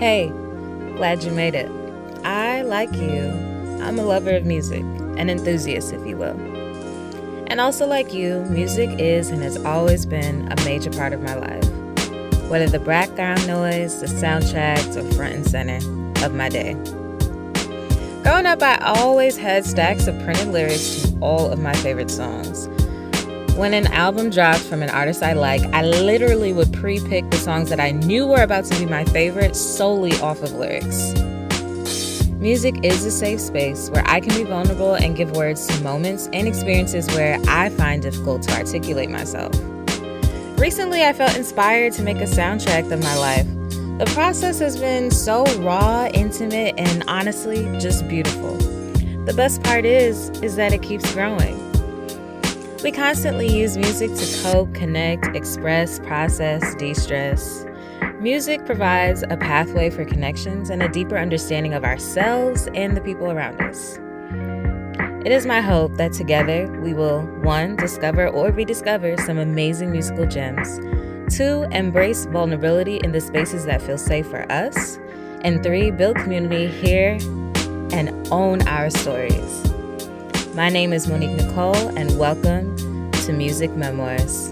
Hey, glad you made it. I, like you, I'm a lover of music, an enthusiast, if you will. And also, like you, music is and has always been a major part of my life. Whether the background noise, the soundtracks, or front and center of my day. Growing up, I always had stacks of printed lyrics to all of my favorite songs. When an album drops from an artist I like, I literally would pre pick the songs that I knew were about to be my favorite solely off of lyrics. Music is a safe space where I can be vulnerable and give words to moments and experiences where I find difficult to articulate myself. Recently, I felt inspired to make a soundtrack of my life. The process has been so raw, intimate, and honestly just beautiful. The best part is is that it keeps growing. We constantly use music to cope, connect, express, process, de stress. Music provides a pathway for connections and a deeper understanding of ourselves and the people around us. It is my hope that together we will, one, discover or rediscover some amazing musical gems, two, embrace vulnerability in the spaces that feel safe for us, and three, build community here and own our stories. My name is Monique Nicole, and welcome to Music Memoirs.